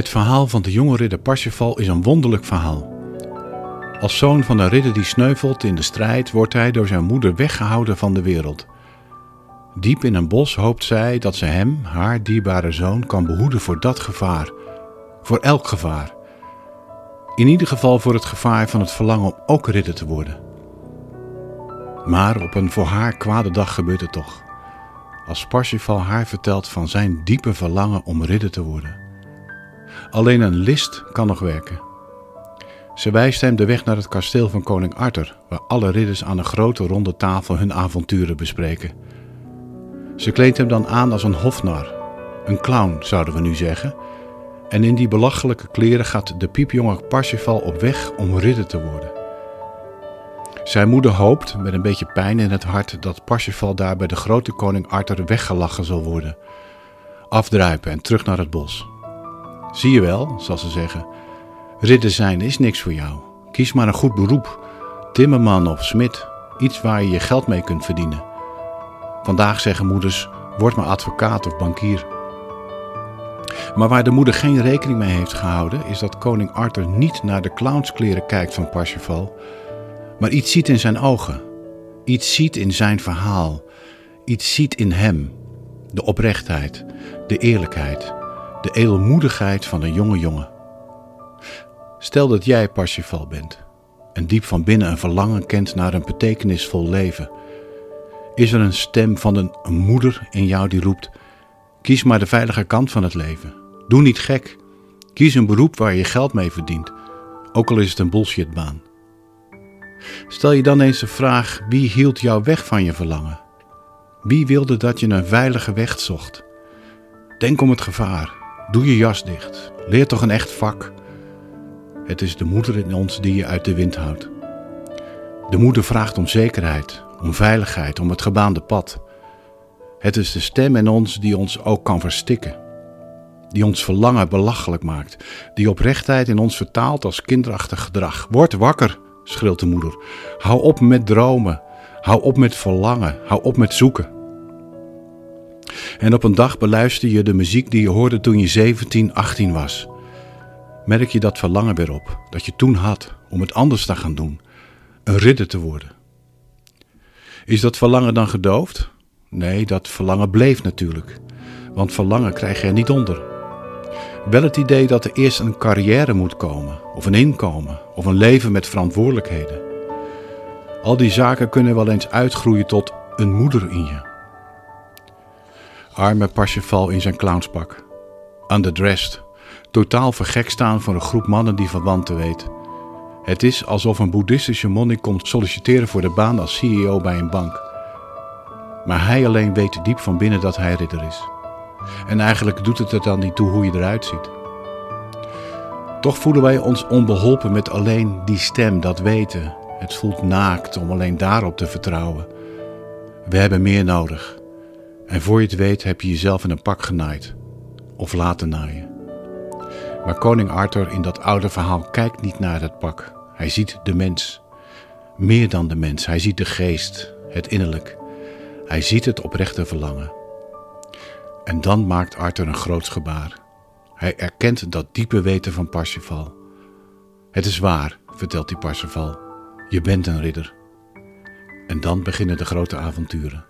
Het verhaal van de jonge ridder Parsifal is een wonderlijk verhaal. Als zoon van een ridder die sneuvelt in de strijd, wordt hij door zijn moeder weggehouden van de wereld. Diep in een bos hoopt zij dat ze hem, haar dierbare zoon, kan behoeden voor dat gevaar. Voor elk gevaar. In ieder geval voor het gevaar van het verlangen om ook ridder te worden. Maar op een voor haar kwade dag gebeurt het toch. Als Parsifal haar vertelt van zijn diepe verlangen om ridder te worden. Alleen een list kan nog werken. Ze wijst hem de weg naar het kasteel van koning Arthur, waar alle ridders aan een grote ronde tafel hun avonturen bespreken. Ze kleedt hem dan aan als een hofnar, een clown zouden we nu zeggen, en in die belachelijke kleren gaat de piepjonge Parsifal op weg om ridder te worden. Zijn moeder hoopt, met een beetje pijn in het hart, dat Parsifal daar bij de grote koning Arthur weggelachen zal worden. Afdruipen en terug naar het bos. Zie je wel, zal ze zeggen, ridder zijn is niks voor jou. Kies maar een goed beroep, timmerman of smid, iets waar je je geld mee kunt verdienen. Vandaag zeggen moeders, word maar advocaat of bankier. Maar waar de moeder geen rekening mee heeft gehouden, is dat koning Arthur niet naar de clownskleren kijkt van Parsifal, maar iets ziet in zijn ogen, iets ziet in zijn verhaal, iets ziet in hem, de oprechtheid, de eerlijkheid, de edelmoedigheid van een jonge jongen. Stel dat jij Parsifal bent en diep van binnen een verlangen kent naar een betekenisvol leven. Is er een stem van een, een moeder in jou die roept: kies maar de veilige kant van het leven. Doe niet gek. Kies een beroep waar je geld mee verdient, ook al is het een bullshitbaan. Stel je dan eens de vraag: wie hield jou weg van je verlangen? Wie wilde dat je een veilige weg zocht? Denk om het gevaar. Doe je jas dicht. Leer toch een echt vak. Het is de moeder in ons die je uit de wind houdt. De moeder vraagt om zekerheid, om veiligheid, om het gebaande pad. Het is de stem in ons die ons ook kan verstikken. Die ons verlangen belachelijk maakt. Die oprechtheid in ons vertaalt als kinderachtig gedrag. Word wakker, schreeuwt de moeder. Hou op met dromen. Hou op met verlangen. Hou op met zoeken. En op een dag beluister je de muziek die je hoorde toen je 17, 18 was. Merk je dat verlangen weer op, dat je toen had om het anders te gaan doen, een ridder te worden. Is dat verlangen dan gedoofd? Nee, dat verlangen bleef natuurlijk, want verlangen krijg je er niet onder. Wel het idee dat er eerst een carrière moet komen, of een inkomen, of een leven met verantwoordelijkheden. Al die zaken kunnen wel eens uitgroeien tot een moeder in je. Arme Parsifal in zijn clownspak, underdressed, totaal vergek staan voor een groep mannen die van wanten weet. Het is alsof een boeddhistische monnik komt solliciteren voor de baan als CEO bij een bank. Maar hij alleen weet diep van binnen dat hij ridder is. En eigenlijk doet het er dan niet toe hoe je eruit ziet. Toch voelen wij ons onbeholpen met alleen die stem, dat weten. Het voelt naakt om alleen daarop te vertrouwen. We hebben meer nodig. En voor je het weet heb je jezelf in een pak genaaid. Of laten naaien. Maar koning Arthur in dat oude verhaal kijkt niet naar het pak. Hij ziet de mens. Meer dan de mens. Hij ziet de geest, het innerlijk. Hij ziet het oprechte verlangen. En dan maakt Arthur een groots gebaar. Hij erkent dat diepe weten van Parsifal. Het is waar, vertelt hij Parsifal. Je bent een ridder. En dan beginnen de grote avonturen.